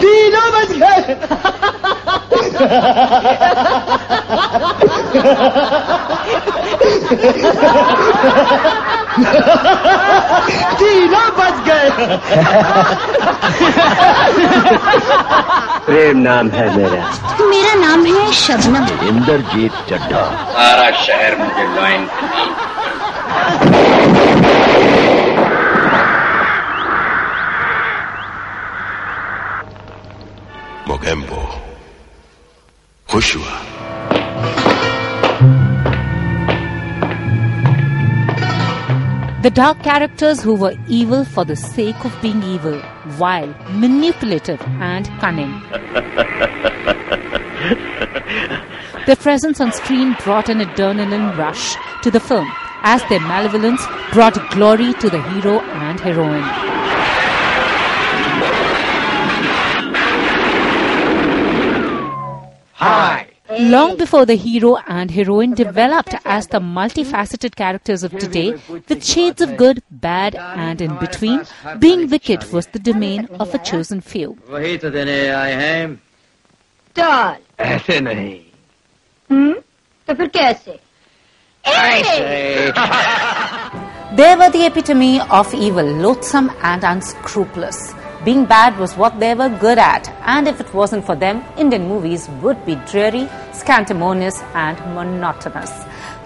तीनों बच गए तीनों बज गए प्रेम नाम है मेरा। मेरा नाम है शबनम। इंद्रजीत चड्ढा। सारा शहर मुझे join The dark characters who were evil for the sake of being evil, vile, manipulative, and cunning. Their presence on screen brought an adrenaline rush to the film, as their malevolence brought glory to the hero and heroine. Hi. Long before the hero and heroine developed as the multifaceted characters of today, with shades of good, bad, and in between, being wicked was the domain of a chosen few. वही तो देने आए हैं doll ऐसे नहीं हम्म तो फिर कैसे They were the epitome of evil, loathsome and unscrupulous. Being bad was what they were good at, and if it wasn't for them, Indian movies would be dreary, scantimonious, and monotonous.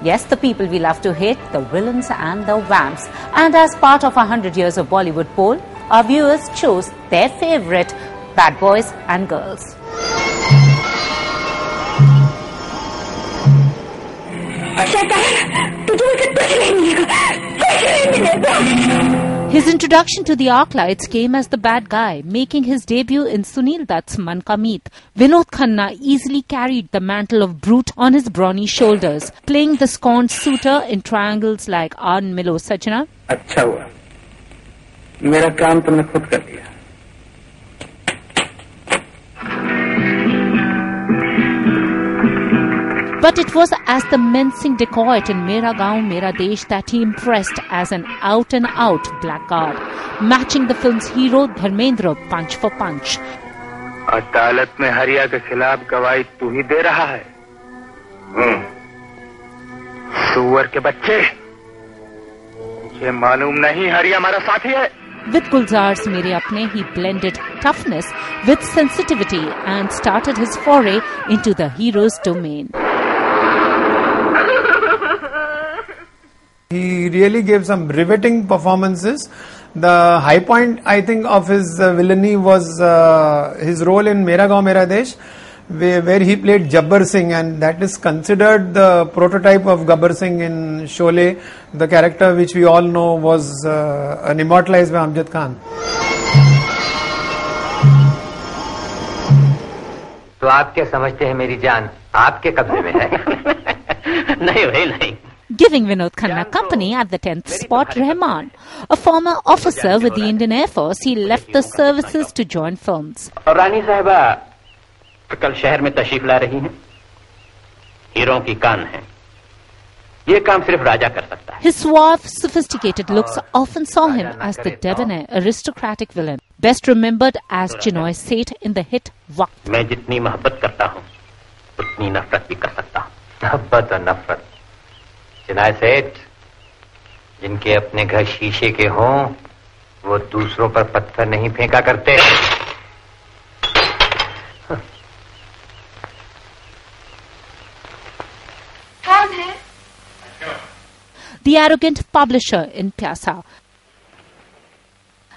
Yes, the people we love to hate, the villains and the vamps. And as part of our 100 Years of Bollywood poll, our viewers chose their favorite bad boys and girls. His introduction to the Arclights came as the bad guy, making his debut in Sunil Dutt's Man Ka Meet. Vinod Khanna easily carried the mantle of brute on his brawny shoulders, playing the scorned suitor in triangles like Arn Milo Sajna, अच्छा हुआ मेरा काम तुमने खुद कर दिया But it was as the mincing dacoit in Mera Gaon Mera Desh that he impressed as an out and out blackguard, matching the film's hero Dharmendra punch for punch. अदालत में हरिया के खिलाफ गवाही तू ही दे रहा है सुअर के बच्चे ये मालूम नहीं हरिया हमारा साथी है With Gulzar's Mere Apne, he blended toughness with sensitivity and started his foray into the hero's domain. He really gave some riveting performances. The high point, I think, of his uh, villainy was uh, his role in Mera Gaon Mera Desh, where, where he played Jabbar Singh, and that is considered the prototype of Gabbar Singh in Sholay, the character which we all know was uh, an immortalized by Amjad Khan. तो आप क्या समझते हैं मेरी जान आपके कब्जे में है नहीं भाई नहीं Giving Vinod Khanna company at the 10th spot, Rahman, a former officer with the Indian Air Force, he left the services to join films. और रानी साहबा कल शहर में तशरीफ ला रही हैं हीरों की कान है ये काम सिर्फ राजा कर सकता है His suave, sophisticated looks often saw him as the debonair, aristocratic villain, best remembered as Chinoy Seth in the hit Waqt. मैं जितनी मोहब्बत करता हूँ उतनी नफरत भी कर सकता हूँ मोहब्बत और नफरत चिनाय सेठ जिनके अपने घर शीशे के हों वो दूसरों पर पत्थर नहीं फेंका करते कौन है the arrogant publisher in Pyasa,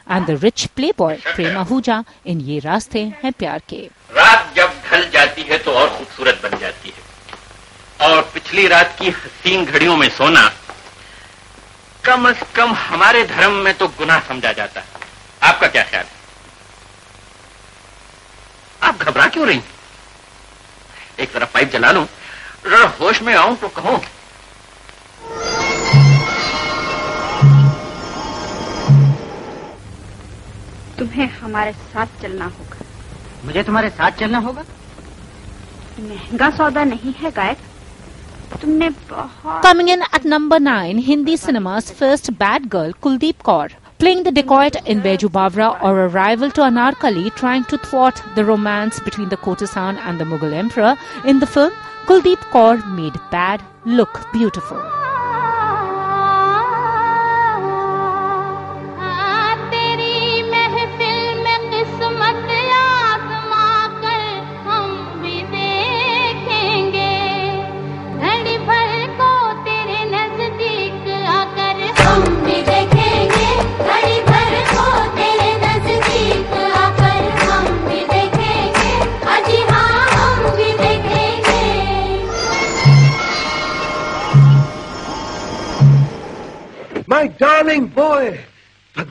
and the rich playboy Prema Huja in Ye Raste Hain Pyar Ke. रात जब ढल जाती है तो और खूबसूरत बन जाती है और पिछली रात की हसीन घड़ियों में सोना कम अज कम हमारे धर्म में तो गुनाह समझा जाता है। आपका क्या ख्याल है? आप घबरा क्यों रही एक तरफ़ पाइप जला लूँ जरा होश में आऊँ तो कहूँ। तुम्हें हमारे साथ चलना होगा। मुझे तुम्हारे साथ चलना होगा? महँगा सौदा नहीं है गायक। Coming in at number 9, Hindi cinema's first bad girl, Kuldeep Kaur. Playing the dacoit in Beju Bavra or a rival to Anarkali trying to thwart the romance between the courtesan and the Mughal emperor, in the film, Kuldeep Kaur made bad look beautiful.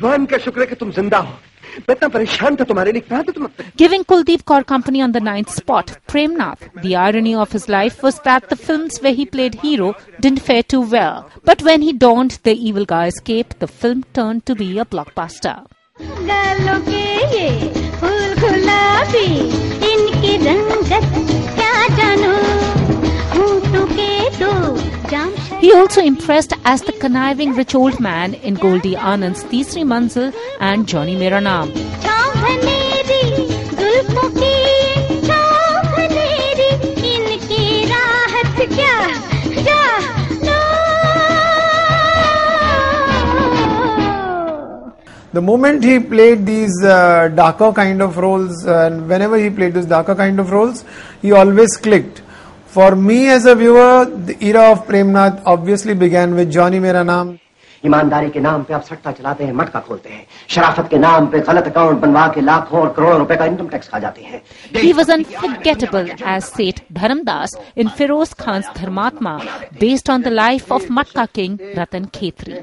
भगवान का शुक्र है कि तुम जिंदा हो मैं इतना परेशान था तुम्हारे लिए कहा था तुम Giving Kuldeep Kaur company on the ninth spot, Premnath. The irony of his life was that the films where he played hero didn't fare too well. But when he donned the evil guy's cape, the film turned to be a blockbuster. गालों के ये फूल गुलाबी इनकी रंगत क्या जानू होठों के दो जाम He also impressed as the conniving rich old man in Goldie Anand's Tisri Manzil and Johnny Miranam. The moment he played these uh, darker kind of roles, uh, and uh, whenever he played those darker kind of roles, he always clicked. For me as a viewer the era of Premnath obviously began with Johnny Mera Naam ईमानदारी के नाम पे आप सट्टा चलाते हैं मटका खोलते हैं। शराफत के नाम पे गलत अकाउंट बनवा के लाखों और करोड़ों रुपए का इनकम टैक्स खा जाते हैं। He was unforgettable as सेठ Dharmdas in Feroz Khan's Dharmatma based on the life of Matka King Ratan Khetri.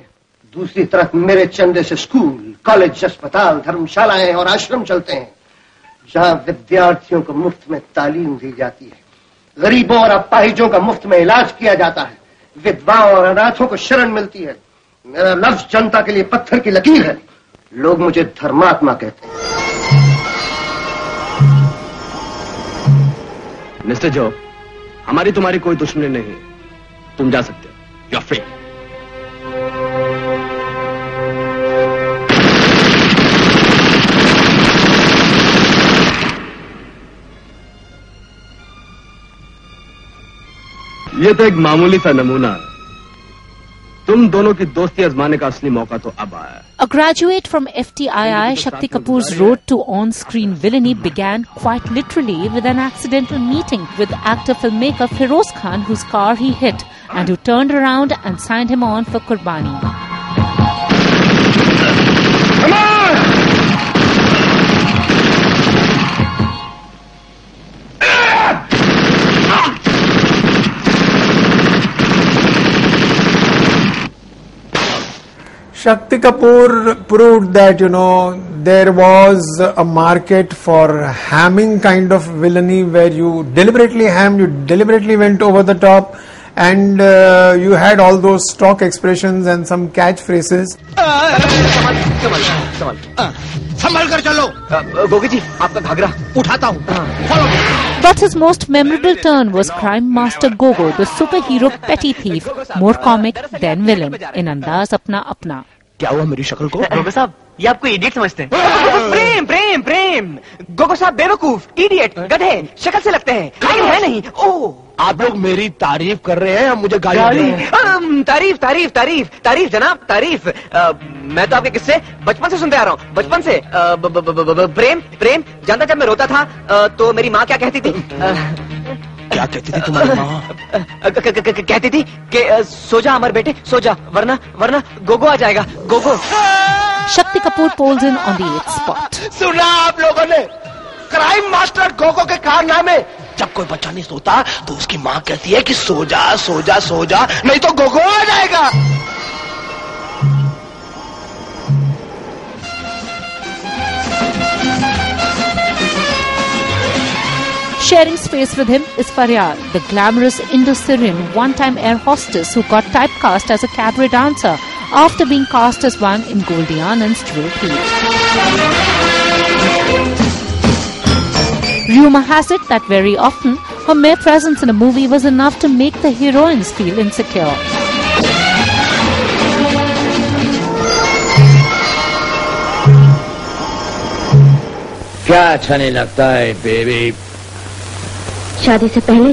दूसरी तरफ़ मेरे चंदे से स्कूल कॉलेज अस्पताल धर्मशालाएँ और आश्रम चलते हैं जहाँ विद्यार्थियों को मुफ़्त में तालीम दी जाती है। गरीबों और अपाहिजों का मुफ़्त में इलाज किया जाता है। विधवाओं और अनाथों को शरण मिलती है। मेरा लफ्ज जनता के लिए पत्थर की लकीर है। लोग मुझे धर्मात्मा कहते हैं। मिस्टर जो, हमारी तुम्हारी कोई दुश्मनी नहीं। तुम जा सकते हो। या फ्री ये तो एक मामूली सा नमूना है तुम दोनों की दोस्ती आजमाने का असली मौका तो अब आया है A graduate from FTII, Shakti Kapoor's road to on-screen villainy began quite literally with an accidental meeting with actor filmmaker Feroz Khan, whose car he hit, and who turned around and signed him on for Kurbani. Shakti Kapoor proved that, you know, there was a market for hamming kind of villainy where you deliberately hammed, you deliberately went over the top, and uh, you had all those stock expressions and some catchphrases. But his most memorable turn was crime master Gogo, the superhero petty thief, more comic than villain, in Andaz Apna Apna. क्या हुआ मेरी शक्ल को? गोगो साहब ये आपको idiot समझते हैं। प्रेम प्रेम प्रेम। गोगो साहब बेवकूफ़ इडियट गधे शक्ल से लगते हैं। लेकिन है नहीं। ओ। आप लोग मेरी तारीफ़ कर रहे हैं मुझे गाली दे रहे हैं। तारीफ़ तारीफ़ तारीफ़ तारीफ़ जनाब तारीफ़। मैं तो आपके किस्से बचपन से सुनते आ रहा हूँ। बचपन से ब- ब- ब- ब- प्रेम प्रेम। जानता जब मैं रोता था तो मेरी माँ क्या कहती थी? क्या कहती थी तुम्हारी माँ? कहती थी कि सो जा अमर बेटे सो जा वरना वरना गोगो आ जाएगा Gogo. Shakti Kapoor in on the eighth spot. सुना आप लोगों ने? क्राइम मास्टर गोगो के कारनामे। जब कोई बच्चा नहीं सोता तो उसकी माँ कहती है कि सो जा सो जा सो जा नहीं तो गोगो आ जाएगा। Sharing space with him is Faryal, the glamorous Indo-Syrian one-time air hostess who got typecast as a cabaret dancer after being cast as one in Goldie Anand's Drill Peat. Rumour has it that very often Her mere presence in a movie was enough to make the heroines feel insecure. क्या अच्छा नहीं लगता है baby शादी से पहले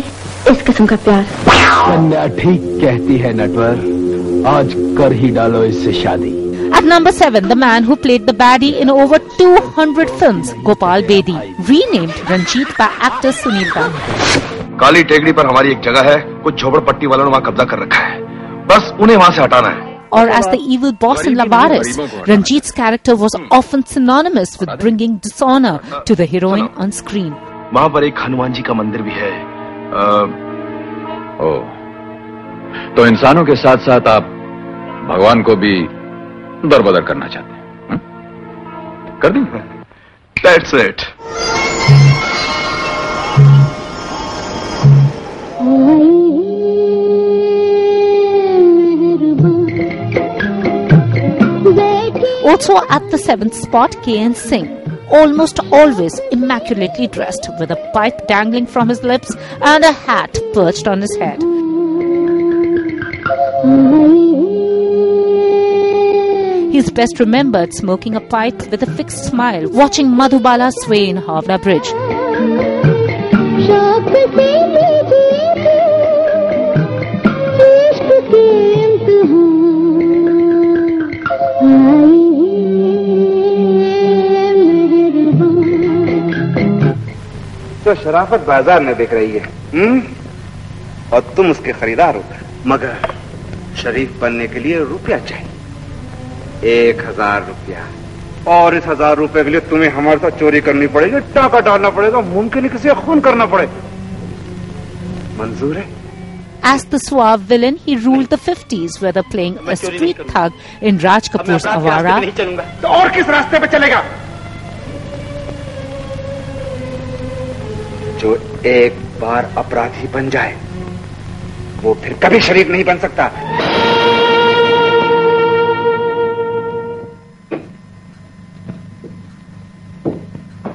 इस किस्म का प्यार कन्या ठीक कहती है नटवर आज कर ही डालो इससे शादी At number 7, the man who played the baddie in over 200 films, Gopal Bedi, renamed Ranjit by actor Sunil Gandhi. काली टेकड़ी पर हमारी एक जगह है कुछ झोपड़पट्टी वालों ने वहाँ कब्जा कर रखा है बस उन्हें वहाँ से हटाना है Or as the evil boss in Lavaris, Ranjit's character was often synonymous with bringing dishonor to the heroine on screen. वहाँ पर एक हनुमान जी का मंदिर भी है आ, ओ तो इंसानों के साथ साथ आप भगवान को भी दरबदर करना चाहते हैं हं? कर दी That's it. Also at the seventh spot, KN Singh. Almost always immaculately dressed with a pipe dangling from his lips and a hat perched on his head. He's best remembered smoking a pipe with a fixed smile, watching Madhubala sway in Havna Bridge. तो शराफत बाज़ार में बिक रही है हम्म? और तुम उसके खरीदार हो। मगर शरीफ बनने के लिए रुपया चाहिए। एक हज़ार रुपया। और इस हज़ार रुपए के लिए तुम्हें हमारे साथ चोरी करनी पड़ेगी टाका डालना पड़ेगा मुमकिन है किसी खून करना पड़े। मंजूर है? As the suave villain, he ruled the 50s, whether playing a street thug in Raj Kapoor's चलूँगा। तो और किस रास्ते पे चलेगा? जो एक बार अपराधी बन जाए वो फिर कभी शरीफ नहीं बन सकता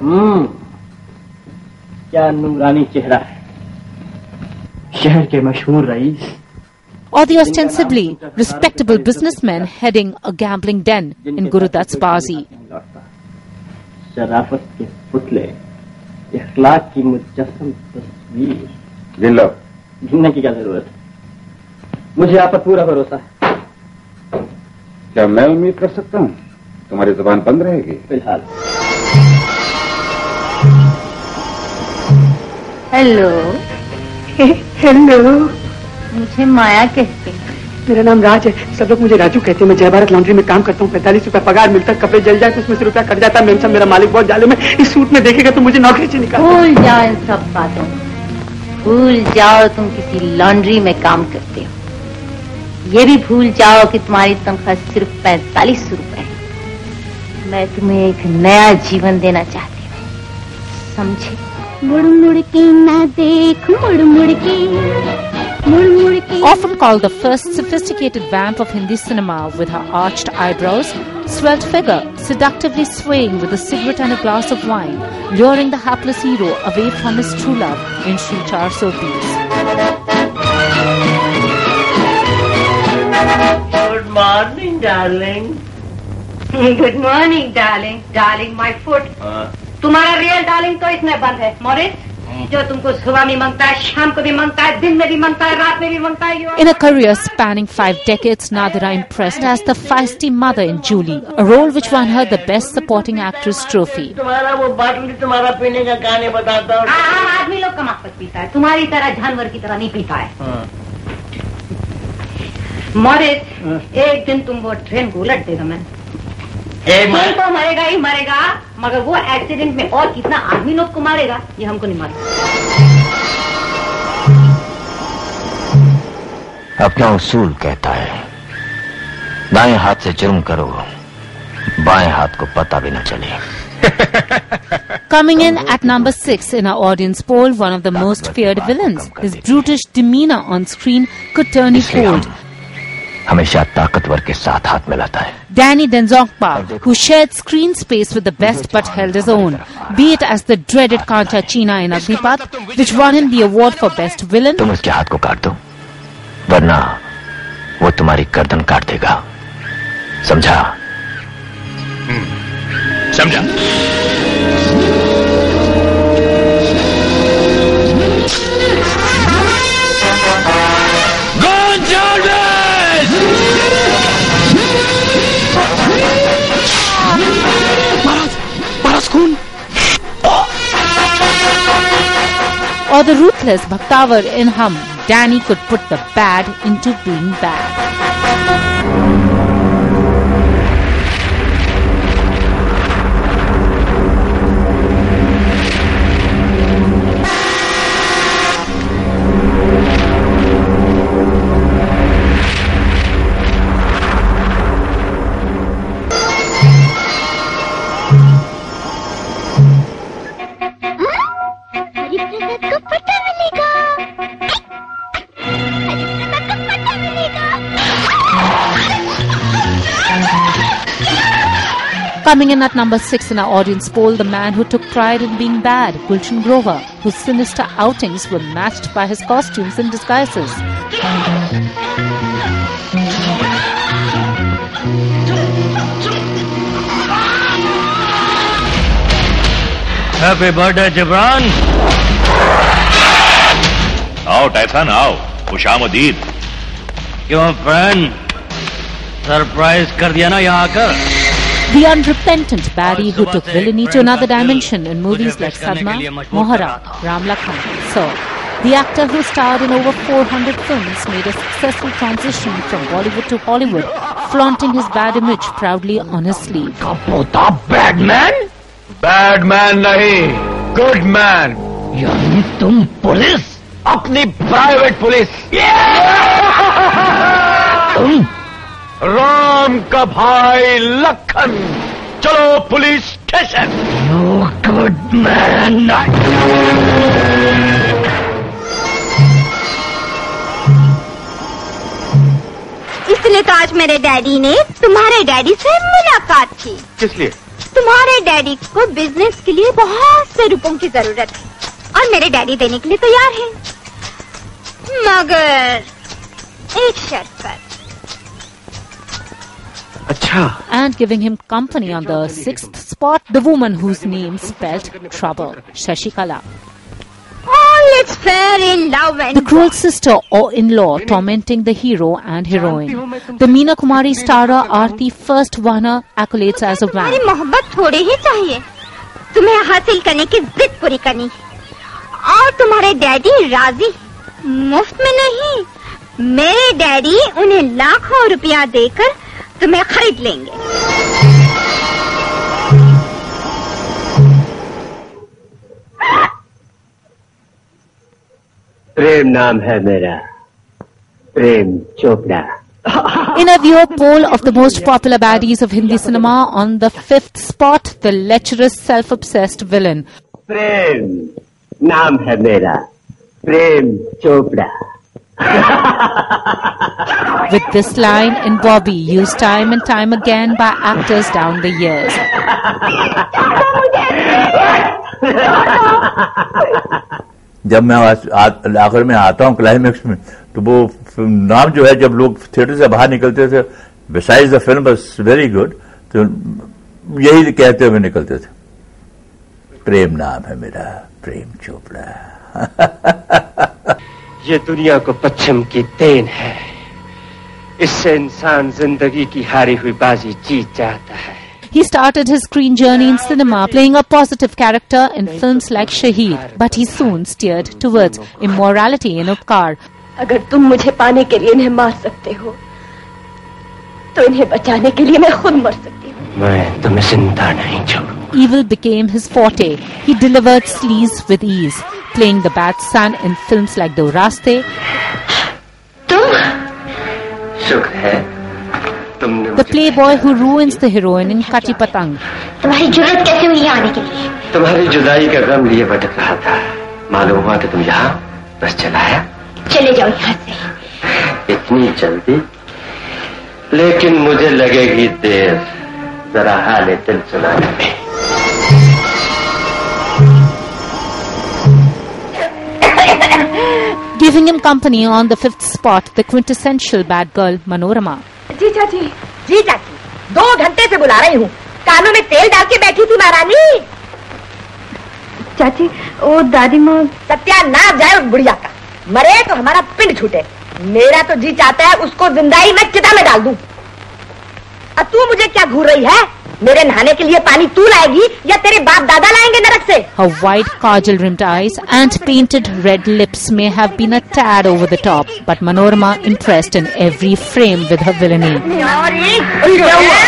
हम्म क्या नूरानी चेहरा है शहर के मशहूर रईस or the ostensibly respectable businessman heading a gambling den in Gurudat's Bazi. इखलाक की मुजस्सम तस्वीर गिन लो गिनने की क्या ज़रूरत है? मुझे आप पर पूरा भरोसा है। क्या मैं उम्मीद कर सकता हूँ तुम्हारी ज़ुबान बंद रहेगी? फ़िलहाल। हेलो। हेलो। मुझे माया कहते हैं। मेरा नाम राज है। सब लोग मुझे राजू कहते हैं। मैं जय भारत लॉन्ड्री में काम करता हूँ। पैंतालीस रुपया पगार मिलता है। कपड़े जल जाए तो उसमें से रुपया कट जाता है। मेम साहब मेरा मालिक बहुत जाले में इस सूट में देखेगा तो मुझे नौकरी से निकाल भूल जाओ इन सब बातों भूल जाओ तुम किसी लॉन्ड्री में काम करते हो। ये भी भूल जाओ कि तुम्हारी तनख्वाह सिर्फ़ पैंतालीस रुपए है। मैं तुम्हें एक नया जीवन देना चाहती हूँ। समझे? मुड़ मुड़ के ना देख मुड़ मुड़ के Often called the first sophisticated vamp of Hindi cinema with her arched eyebrows, svelte figure, seductively swaying with a cigarette and a glass of wine, luring the hapless hero away from his true love in Sri Char Soapis. Good morning darling good morning darling darling my foot तुम्हारा real darling तो इसमें बंद है Morris जो तुमको सुबह में माँगता है शाम को भी माँगता है दिन में भी माँगता है रात में भी माँगता है in a career spanning five decades Nadira impressed as the feisty mother in Julie role which won her the best supporting actress trophy तुम्हारा वो बाटली तुम्हारा पीने का गाने बताता हूँ। हाँ, हाँ, आदमी लोग कमा कर पीता है। तुम्हारी तरह जानवर की तरह नहीं पीता है। हाँ। मॉरिस एक दिन तुम वो ट्रेन को उलट देगा मैं कोई तो मरेगा ही मरेगा मगर वो एक्सीडेंट में और कितना आदमी लोग को मारेगा ये हमको नहीं मालूम अपना उसूल कहता है दाएँ हाथ से जुर्म करो बाएँ हाथ को पता भी न चले Coming in at number six in our audience poll, one of the most feared villains. His brutish demeanor on screen could turn you cold. हमेशा ताकतवर के साथ हाथ मिलाता है। Danny Denzongpa who share screen space with the best but held his own beat as the dreaded Kancha Cheena in Agneepath which won in award for best villain तुम उसके हाथ को काट दो वरना वो तुम्हारी गर्दन काट देगा। समझा? समझा. Or the ruthless Bhaktavar in Danny could put the bad into being bad. Coming in at number six in our audience poll, the man who took pride in being bad, Gulshan Grover, whose sinister outings were matched by his costumes and disguises. Happy birthday Jibran आओ Tyson आओ खुशामदीद क्यों friend surprise कर दिया ना यहाँ आकर The unrepentant baddie who took villainy to another dimension in movies like Sadma, Mohara, Ram Lakhan, Sir. The actor who starred in over 400 films made a successful transition from Bollywood to Hollywood, flaunting his bad image proudly on his sleeve. bad man? Bad man nahi, good man. Yani tum police? Apni private police. Yeah! Ram का भाई लखन। चलो police station. You good man इसलिए तो आज मेरे daddy ने तुम्हारे daddy से मुलाकात की। किस लिए? तुम्हारे डैडी को बिज़नेस के लिए बहुत से रुपयों की ज़रूरत है और मेरे डैडी देने के लिए तैयार हैं। मगर एक शर्त पर And giving him company on the sixth spot, the woman whose name spelled trouble, Shashikala. All is fair in love and The cruel sister or in-law tormenting the hero and heroine. The Meena Kumari starrer Aarti first won her accolades as a ही चाहिए तुम्हें हासिल करने की जिद पूरी करनी है। और तुम्हारे डैडी राज़ी मुफ़्त में नहीं मेरे डैडी उन्हें लाखों रुपया देकर तुम्हें खरीद लेंगे प्रेम नाम है मेरा Prem Chopra In a viewer poll of the most popular baddies of Hindi cinema, on the fifth spot, the lecherous, self-obsessed villain. प्रेम नाम है मेरा Prem Chopra With this line in Bobby, used time and time again by actors down the years. जब मैं आखिर में आता हूँ climax में तो वो नाम जो है जब लोग थिएटर से बाहर निकलते थे besides the film very good तो यही कहते हुए निकलते थे प्रेम नाम है मेरा प्रेम चोपड़ा ये दुनिया को पश्चिम की देन है इससे इंसान ज़िंदगी की हारी हुई बाजी जीत जाता है He started his screen journey in cinema, playing a positive character in films like Shaheed, but he soon steered towards immorality in Upkar. अगर तुम मुझे पाने के लिए इन्हें मार सकते हो तो इन्हें बचाने के लिए मैं खुद मर सकती हूँ मैं तुम्हें ज़िंदा नहीं छोड़ू Evil became his forte. He delivered sleaze with ease, playing the bad son in films like Do Raste, है। the playboy who ruins the heroine in Kati Patang. तुम्हारी ज़रूरत कैसे हुई आने के लिए? तुम्हारी जुदाई का गम लिए भटक रहा था। मालूम हुआ कि तुम यहाँ बस चलाया चले जाओ यहाँ से। इतनी जल्दी? लेकिन मुझे लगेगी देर। जरा हाल दिल सुनाने में। Giving him company on the fifth spot, the quintessential bad girl Manorama. जी चाची जी चाची दो घंटे से बुला रही हूँ। कानों में तेल डाल के बैठी थी महारानी। चाची वो दादी माँ। सत्यानाश जाए उस बुढ़िया का। मरे तो हमारा पिंड छूटे। मेरा तो जी चाहता है उसको जिंदाई में चिता में डाल दूँ। अब तू मुझे क्या घूर रही है? मेरे नहाने के लिए पानी तू लाएगी या तेरे बाप दादा लाएँगे नरक से Her white kajal rimmed eyes and painted red lips may have been a tad over the top, but Manorama impressed in every frame with her villainy. और ये क्या हुआ?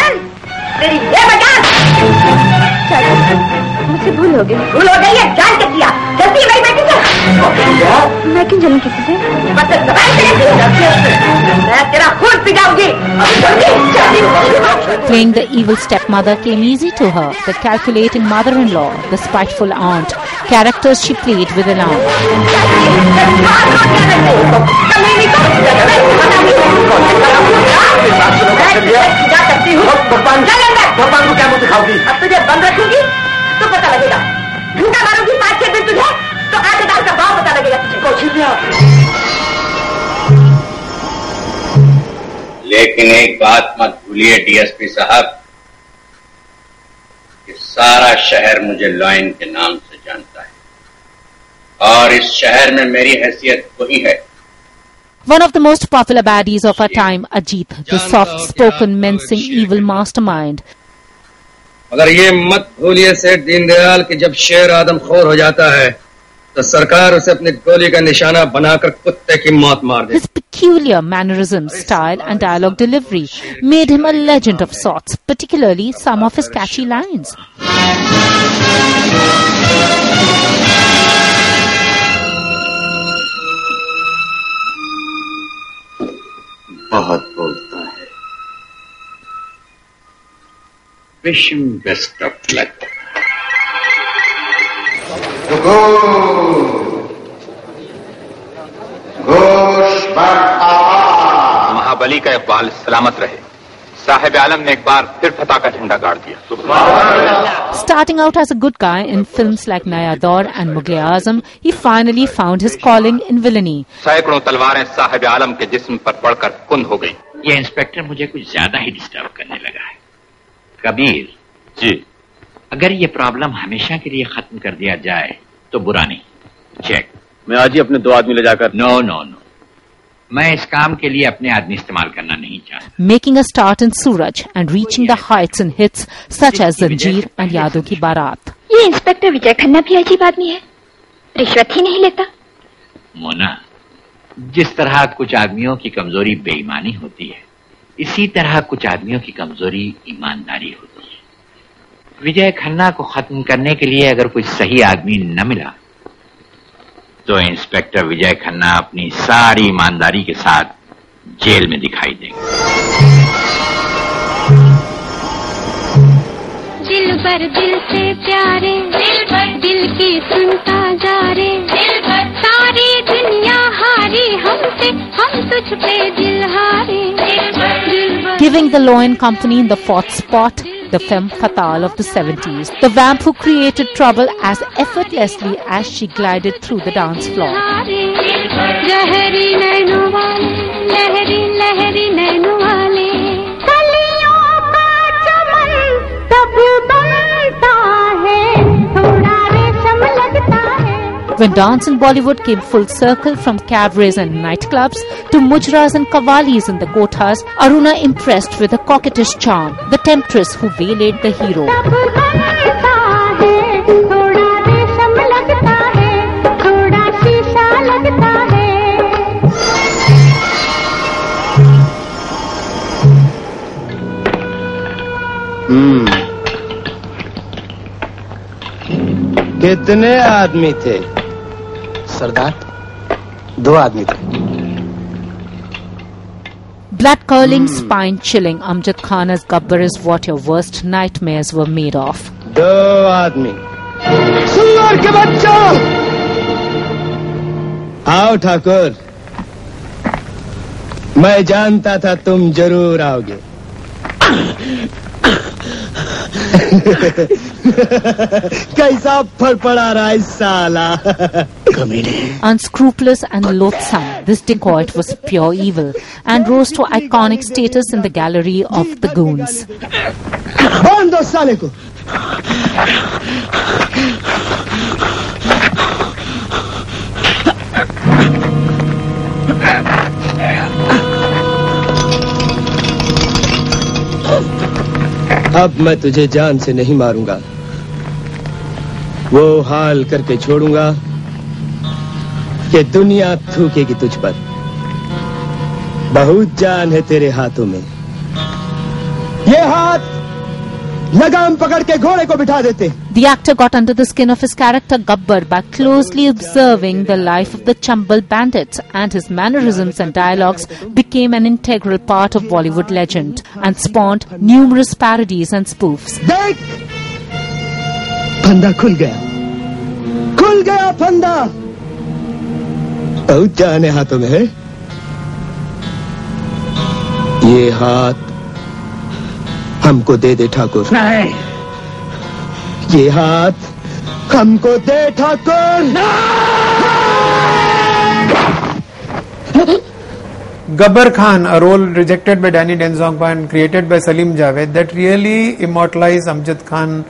तेरी ये बजा मुझसे भूल हो गई भूल हो गई है जान के मैं क्यों जलूं किसी से बस दबाई तेरे मैं तेरा खून पिजाऊंगी अभी जल्दी जल्दी Playing the evil stepmother came easy to her, the calculating mother-in-law, the spiteful aunt, characters she played with an arm. क्या करती हूँ भगवान भगवान को क्या मुझे दिखाऊंगी अब तुझे बंद रखूंगी तो पता लगेगा झूठा मारूंगी पाँच छह दिन तुझे दाल का भाव पता लगेगा तुझे कौशल्या लेकिन एक बात मत भूलिए डीएसपी साहब कि सारा शहर मुझे लॉयन के नाम से जानता है। और इस शहर में मेरी हैसियत वही है। One of the most popular baddies of our time, Ajit, the soft-spoken, mincing evil mastermind. मगर ये मत भूलिए सेठ दीनदयाल कि जब शेर आदम खोर हो जाता है तो सरकार उसे अपनी गोली का निशाना बनाकर कुत्ते की मौत मार दे peculiar mannerisms, style, and dialogue delivery made him a legend of sorts, particularly some of his catchy lines. बहुत बोलता है विश बेस्ट ऑफ़ लक महाबली का इकबाल सलामत रहे। साहेब आलम ने एक बार फिर फतह का झंडा गाड़ दिया। Starting out as a good guy in films like Naya Daur and Mughal Azam, he finally found his calling in villainy. सैकड़ों तलवारें साहेब आलम के जिस्म पर पड़कर कुंद हो गई। ये इंस्पेक्टर मुझे कुछ ज़्यादा ही डिस्टर्ब करने लगा है। कबीर जी। अगर ये प्रॉब्लम हमेशा के लिए खत्म कर दिया जाए तो बुरा नहीं। चेक मैं आज ही अपने दो आदमी ले जाकर नो नो नो मैं इस काम के लिए अपने आदमी इस्तेमाल करना नहीं चाहता। Making a start in Suraj and reaching the heights in hits such as Zanjeer and Yado Ki Barat. ये इंस्पेक्टर विजय खन्ना भी अजीब आदमी है। रिश्वत ही नहीं लेता। मोना जिस तरह कुछ आदमियों की कमज़ोरी बेईमानी होती है इसी तरह कुछ आदमियों की कमज़ोरी ईमानदारी होती है। विजय खन्ना को खत्म करने के लिए अगर कोई सही आदमी न मिला तो इंस्पेक्टर विजय खन्ना अपनी सारी ईमानदारी के साथ जेल में दिखाई देंगे। दिल पर दिल से प्यारे दिल पर दिल की सुनता जा रे दिल पर सारी दुनिया हारी हमसे हम तुझ पे दिल हारे। दिल पर दिल पर Giving the Loin Company in the fourth spot, the femme fatale of the 70s, the vamp who created trouble as effortlessly as she glided through the dance floor. When dance in Bollywood came full circle from cabarets and nightclubs to mujras and kavalis in the kothas, Aruna impressed with her coquettish charm, the temptress who waylaid the hero. बनता है थोड़ा रेशम लगता है थोड़ा शीशा लगता है हम्म कितने आदमी थे सरदार दो आदमी थे Blood curling, spine chilling, Amjad Khan as Gabbar is what your worst nightmares were made of. दो आदमी सुअर के बच्चा आओ ठाकुर मैं जानता था तुम ज़रूर आओगे कैसा फल पड़ा रहा है साला Unscrupulous and loathsome, this dacoit was pure evil and rose to iconic status in the gallery of the goons. बांध दो साले को अब मैं तुझे जान से नहीं मारूंगा वो हाल करके छोड़ूँगा कि दुनिया थूकेगी तुझ पर बहुत जान है तेरे हाथों में ये हाथ लगाम पकड़ के घोड़े को बिठा देते The actor got under the skin of his character Gabbar by closely observing the life of the Chambal bandits, and his mannerisms and dialogues became an integral part of Bollywood legend and spawned numerous parodies and spoofs. देख फंदा खुल गया। खुल गया फंदा। बहुत जाने हाथों में ये हाथ हमको दे दे ठाकुर। नहीं। ये हाथ हमको दे Thakur. Gabbar Khan a role rejected by Danny Denzongpa and created by Salim Javed that really immortalise Amjad Khan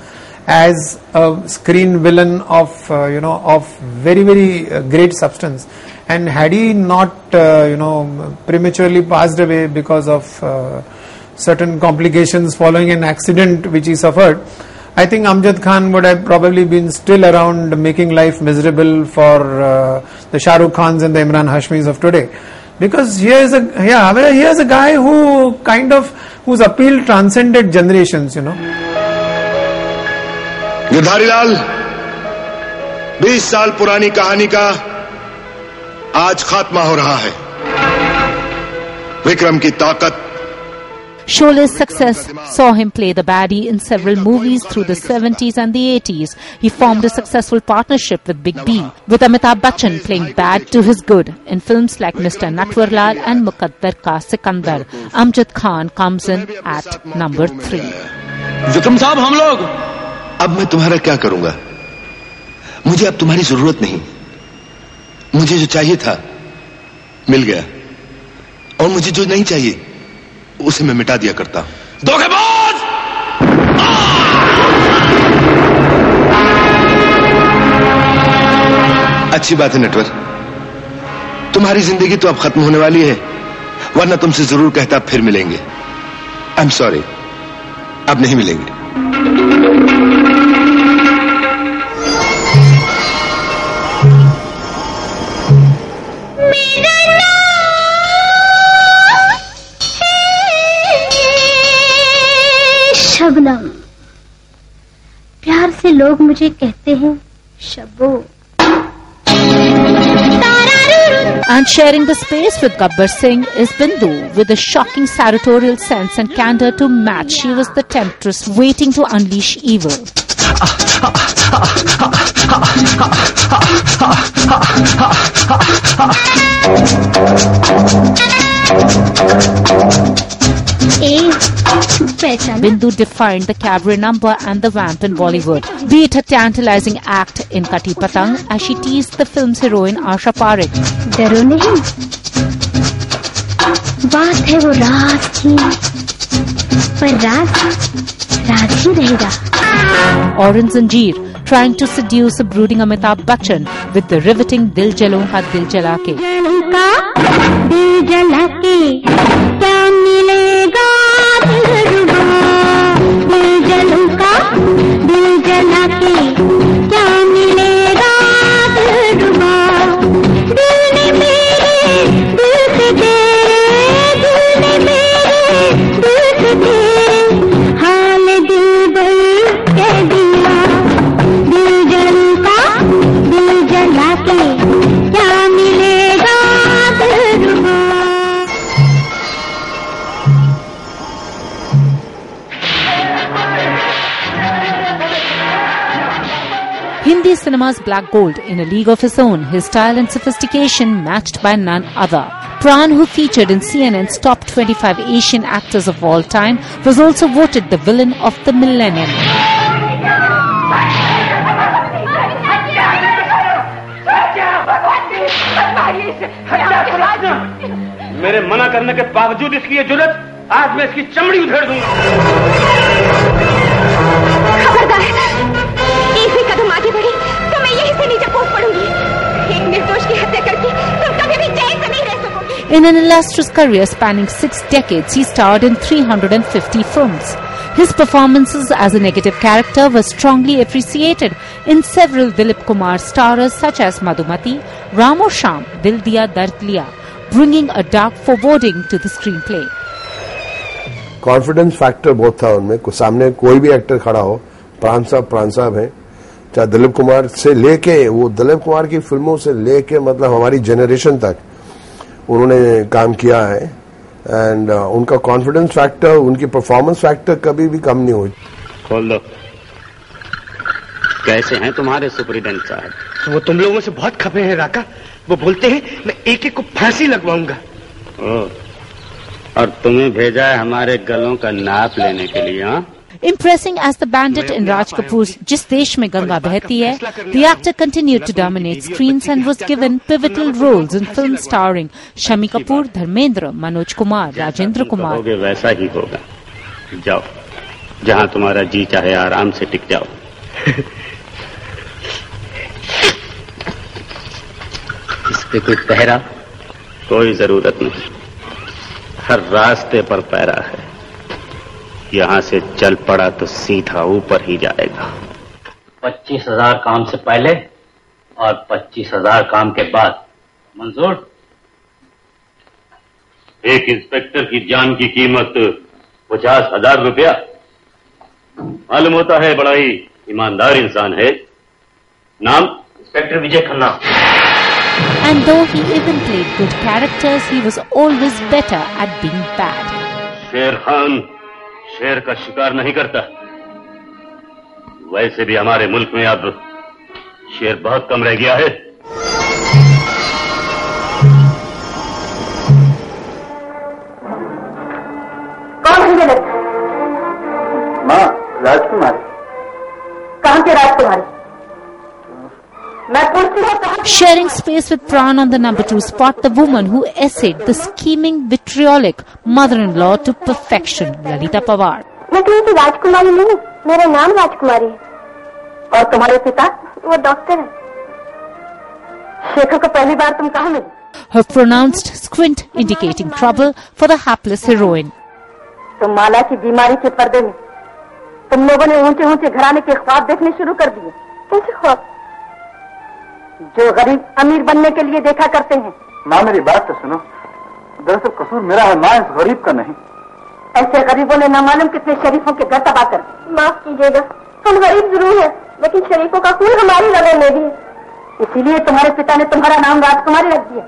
as a screen villain of uh, you know of very very uh, great substance. And had he not uh, you know prematurely passed away because of uh, certain complications following an accident which he suffered, I think Amjad Khan would have probably been still around making life miserable for uh, the Shah Rukh Khans and the Imran Hashmis of today. Because here is a yeah, here is a guy who kind of whose appeal transcended generations, you know. Girdhari Lal 20 साल पुरानी कहानी का आज खात्मा हो रहा है विक्रम की ताकत Shole's success saw him play the baddie in several movies through the 70s and the 80s. He formed a successful partnership with Big B, with Amitabh Bachchan playing bad to his good in films like Mr. Natwarlal and Muqaddar Ka Sikandar. Amjad Khan comes in at number 3. Vikram साहब हम लोग अब मैं तुम्हारा क्या करूँगा? मुझे अब तुम्हारी ज़रूरत नहीं। मुझे जो चाहिए था मिल गया। और मुझे जो नहीं चाहिए उसे मैं मिटा दिया करता हूँ। धोखेबाज! अच्छी बात है नटवर। तुम्हारी ज़िंदगी तो अब खत्म होने वाली है वरना तुमसे ज़रूर कहता फिर मिलेंगे। आई एम सॉरी अब नहीं मिलेंगे। लोग मुझे कहते हैं शबो And sharing the space with Gabbar Singh is Bindu with a shocking sartorial sense and candor to match. She was the temptress waiting to unleash evil. ए पहचान Bindu defined the cabaret number and the vamp in Bollywood. Be it her tantalizing act in Kati Patang as she teased the film's heroine Asha Parekh. डरो नहीं बात है वो रात की पर रात राज ही रहेगा और Zanjeer trying to seduce brooding Amitabh Bachchan with riveting Dil Jalo का दिल जला के Hindi cinema's black gold in a league of his own, his style and sophistication matched by none other. Pran, who featured in CNN's top 25 Asian actors of all time, was also voted the villain of the millennium. मेरे मना करने के बावजूद इसकी ये जुलत आज मैं इसकी चमड़ी उधेड़ दूंगा खबरदार In an illustrious career spanning six decades, he starred in 350 films. His performances as a negative character were strongly appreciated in several Dilip Kumar starrers such as Madhumati, Ram or Sham, Dil Diya Dard Liya, bringing a dark foreboding to the screenplay. Confidence factor बहुत था उनमें को- सामने कोई भी actor खड़ा हो प्राण साहब प्राण साहब हैं चाहे दिलीप कुमार से लेके वो दिलीप कुमार की फिल्मों से लेके मतलब हमारी जनरेशन तक उन्होंने काम किया है एंड uh, उनका कॉन्फिडेंस फैक्टर उनकी परफॉर्मेंस फैक्टर कभी भी कम नहीं हुई खोल दो। कैसे हैं तुम्हारे सुपरिटेंडेंट साहब? तो वो तुम लोगों से बहुत खपे हैं राका। वो बोलते हैं मैं एक एक को फांसी लगवाऊँगा। और तुम्हें भेजा है हमारे गलों का नाप लेने के लिए हाँ? Impressing as the bandit in Raj Kapoor's Jis Desh Mein Ganga Behti Hai, the actor continued to dominate screens and was given pivotal roles in films starring Shami Kapoor, Dharmendra, Manoj Kumar, Rajendra Kumar. वैसा ही होगा जाओ जहाँ तुम्हारा जी चाहे आराम से टिक जाओ इस पे कोई पहरा कोई ज़रूरत नहीं हर रास्ते पर पैरा है यहाँ से चल पड़ा तो सीधा ऊपर ही जाएगा। पच्चीस हज़ार काम से पहले और पच्चीस हज़ार काम के बाद। मंजूर? एक इंस्पेक्टर की जान की कीमत पचास हज़ार रुपया। मालूम होता है बड़ा ही ईमानदार इंसान है। नाम? Inspector Vijay Khanna. And though he even played good characters, he was always better at being bad. शेर खान शेर का शिकार नहीं करता। वैसे भी हमारे मुल्क में अब शेर बहुत कम रह गया है। space with Pran on the number two spot, the woman who essayed the scheming, vitriolic mother-in-law to perfection, Lalita Pawar. मैं कहीं की राजकुमारी नहीं मेरा नाम राजकुमारी है और तुम्हारे पिता वो डॉक्टर है शेखर को पहली बार तुम कहाँ मिली Her pronounced squint indicating trouble for the hapless heroine. तो माला की बीमारी के पर्दे में तुम लोगों ने ऊंचे ऊंचे घराने के ख्वाब देखने शुरू कर दिए कैसे ख्वाब जो गरीब अमीर बनने के लिए देखा करते हैं। माँ मेरी बात तो सुनो। दरअसल कसूर मेरा है माँ इस गरीब का नहीं। ऐसे गरीबों ने न मालूम कितने शरीफों के घर तबाह कर माफ़ कीजिएगा हम गरीब ज़रूर हैं लेकिन शरीफों का खून हमारी रगों में भी है इसीलिए तुम्हारे पिता ने तुम्हारा नाम राजकुमारी रख दिया।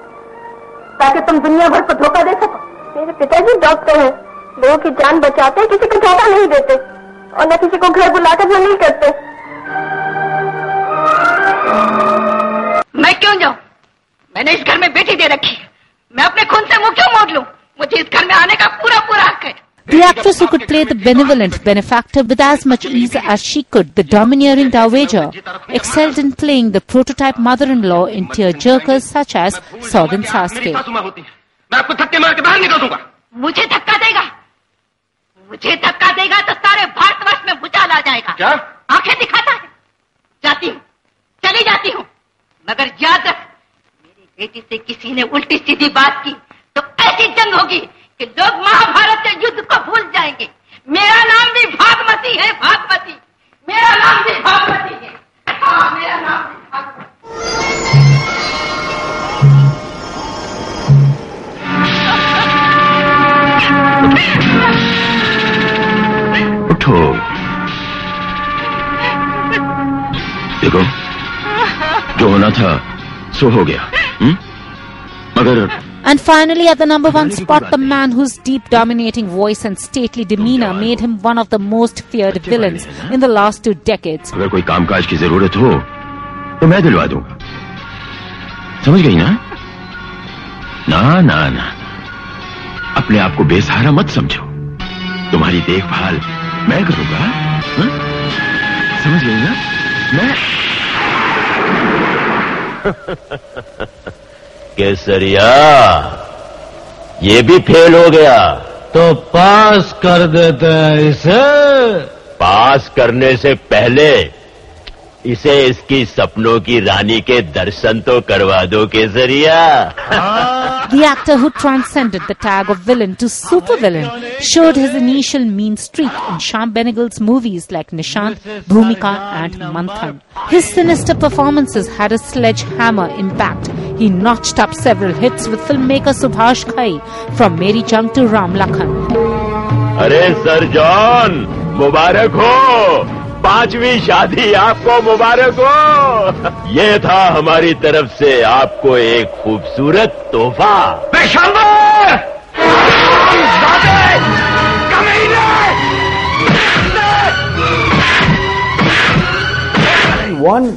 ताकि तुम दुनिया भर को धोखा दे सको। मेरे पिताजी डॉक्टर हैं लोगों की जान बचाते हैं किसी को धोखा नहीं देते और न किसी को घर बुलाकर वो नहीं करते। मैं क्यों जाऊँ मैंने इस घर में बेटी दे रखी है मैं अपने खून से मुँह क्यों मोड़ लूँ मुझे इस घर में आने का पूरा पूरा हक है The actress who could play the benevolent benefactor with as much ease as she could the domineering dowager excelled in playing the prototype mother-in-law in tear-jerkers such as Southern Saske. मैं आपको धक्के मार के बाहर निकल दूँगा मुझे धक्का देगा मुझे धक्का देगा तो सारे भारतवर्ष में भूचाल आ जाएगा क्या आँखें दिखाता है जाती हूँ चली जाती हूँ मगर याद रख, मेरी बेटी से किसी ने उल्टी सीधी बात की तो ऐसी जंग होगी कि लोग महाभारत के युद्ध को भूल जाएँगे। मेरा नाम भी भागमती है भागमती मेरा नाम भी भागमती है। हाँ मेरा नाम भी उठो। देखो जो होना था सो हो गया हुँ? मगर And finally, at the number one spot, the man whose deep, dominating voice and stately demeanor made him one of the most feared villains in the last two decades. अगर कोई कामकाज की ज़रूरत हो तो मैं दिलवा दूँगा समझ गई ना ना ना ना अपने आप को बेसहारा मत समझो तुम्हारी देखभाल मैं करूँगा हाँ? समझ गई ना मैं केसरिया ये भी फेल हो गया। तो पास कर देते हैं इसे। पास करने से पहले इसे इसकी सपनों की रानी के दर्शन तो करवा दो केसरिया The actor who transcended the tag of villain to supervillain showed his initial mean streak in Sham Benegal's movies like Nishant, Bhumika and Manthan. His sinister performances had a sledgehammer impact. He notched up several hits with filmmaker Subhash Ghai from Mary Jung to Ram Lakhan. अरे sir John मुबारक हो पांचवी शादी आपको मुबारक हो ये था हमारी तरफ़ से आपको एक खूबसूरत तोहफा One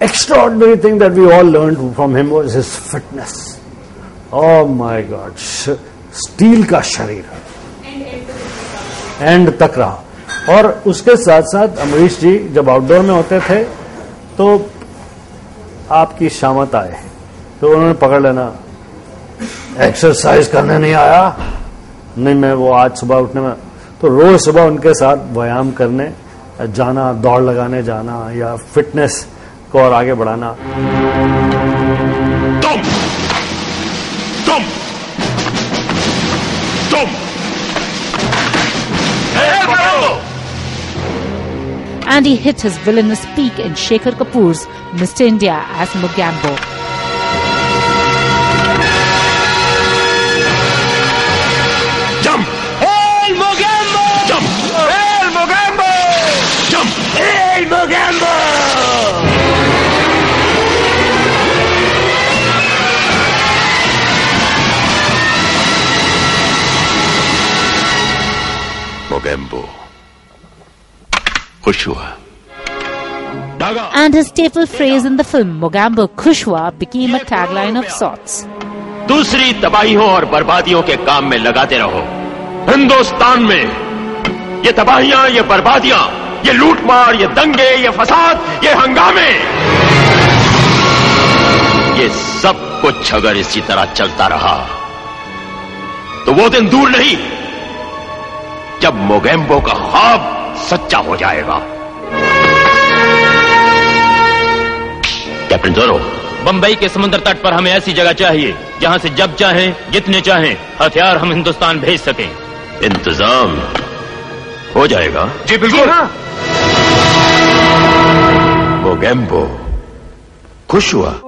extraordinary thing that we all learned from him was his fitness. Oh my God. Steel का शरीर एंड तक रहा और उसके साथ साथ अमरीश जी जब आउटडोर में होते थे तो आपकी शामत आए। तो उन्होंने पकड़ लेना। एक्सरसाइज करने नहीं आया। नहीं, मैं वो आज सुबह उठने में तो रोज सुबह उनके साथ व्यायाम करने, जाना, दौड़ लगाने जाना या फिटनेस को और आगे बढ़ाना। and he hit his villainous peak in Shekhar Kapoor's Mr. India as Mugambo. Jump! Hail Jump! Jump! Mugambo! Mugambo. खुश हुआ। And his staple phrase in the film Mogambo Kushwa became a tagline of sorts. दूसरी तबाहियों और बर्बादियों के काम में लगाते रहो। हिंदुस्तान में ये तबाहियाँ ये बर्बादियाँ ये लूटमार ये दंगे ये फसाद ये हंगामे ये सब कुछ अगर इसी तरह चलता रहा तो वो दिन दूर नहीं जब मोगेम्बो का ख्वाब सच्चा हो जाएगा। कैप्टन जोरो बंबई के समुद्र तट पर हमें ऐसी जगह चाहिए जहाँ से जब चाहें जितने चाहें हथियार हम हिंदुस्तान भेज सकें। इंतज़ाम हो जाएगा। जी बिल्कुल। मोगेम्बो खुश हुआ।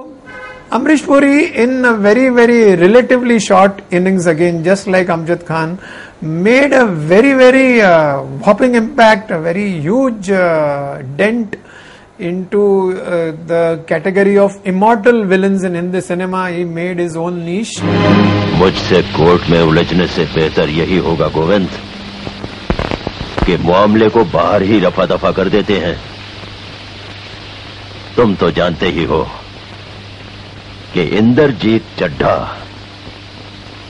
Amrish Puri, in a very, very relatively short innings again, just like Amjad Khan, made a very, very uh, whopping impact, a very huge uh, dent into uh, the category of immortal villains in Hindi cinema. He made his own niche. मुझसे court में उलझने से बेहतर यही होगा गोविंद कि मामले को बाहर ही रफा दफ़ा कर देते हैं तुम तो जानते ही हो कि इंद्रजीत चड्ढा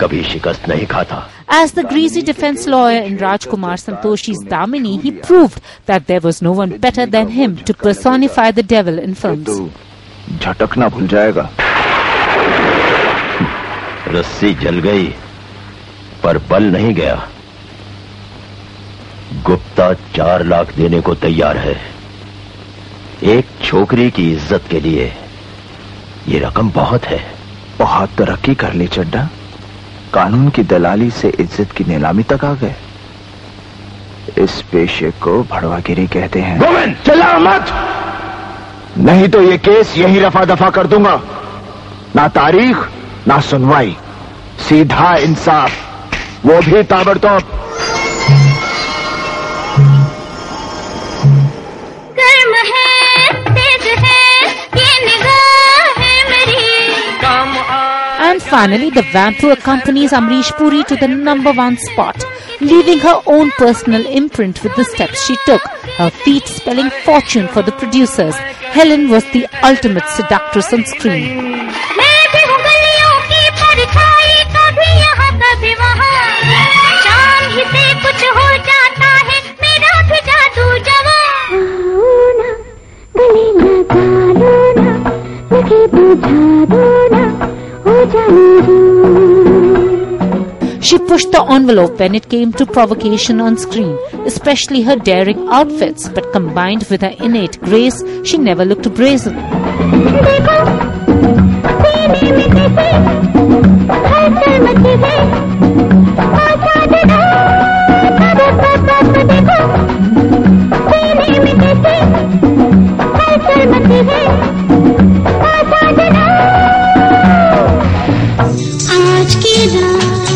कभी शिकस्त नहीं खाता As the greasy defense lawyer in Rajkumar Santoshi's Damini, he proved that there was no one better than him to personify the devil in films. झटकना भूल जाएगा रस्सी जल गई पर बल नहीं गया गुप्ता चार लाख देने को तैयार है एक छोकरी की इज़्ज़त के लिए ये रकम बहुत है बहुत तरक्की कर ली चड्डा कानून की दलाली से इज़्ज़त की नीलामी तक आ गए। इस पेशे को भड़वागिरी कहते हैं। गोविंद चला मत! नहीं तो ये केस यही रफा दफ़ा कर दूँगा। ना तारीख, ना सुनवाई। सीधा इंसाफ, वो भी ताबड़तोड़। And finally, the vamp who accompanies Amrish Puri to the number one spot. leaving her own personal imprint with the steps she took, her feet spelling fortune for the producers. Helen was the ultimate seductress on screen. मैं भी हूँ गलियों की परछाई कभी यहाँ कभी वहाँ शाम ही से कुछ हो जाता है मेरा भी जादू जवां गले लगा लो ना मुझे बुझा दो ना हो जाने she pushed the envelope when it came to provocation on screen, especially her daring outfits, but combined with her innate grace, she never looked brazen.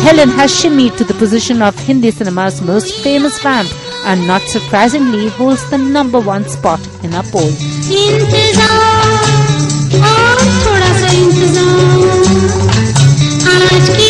Helen has shimmied to the position of Hindi cinema's most famous vamp and not surprisingly holds the number one spot in our poll. इंतजार और थोड़ा सा इंतजार आज की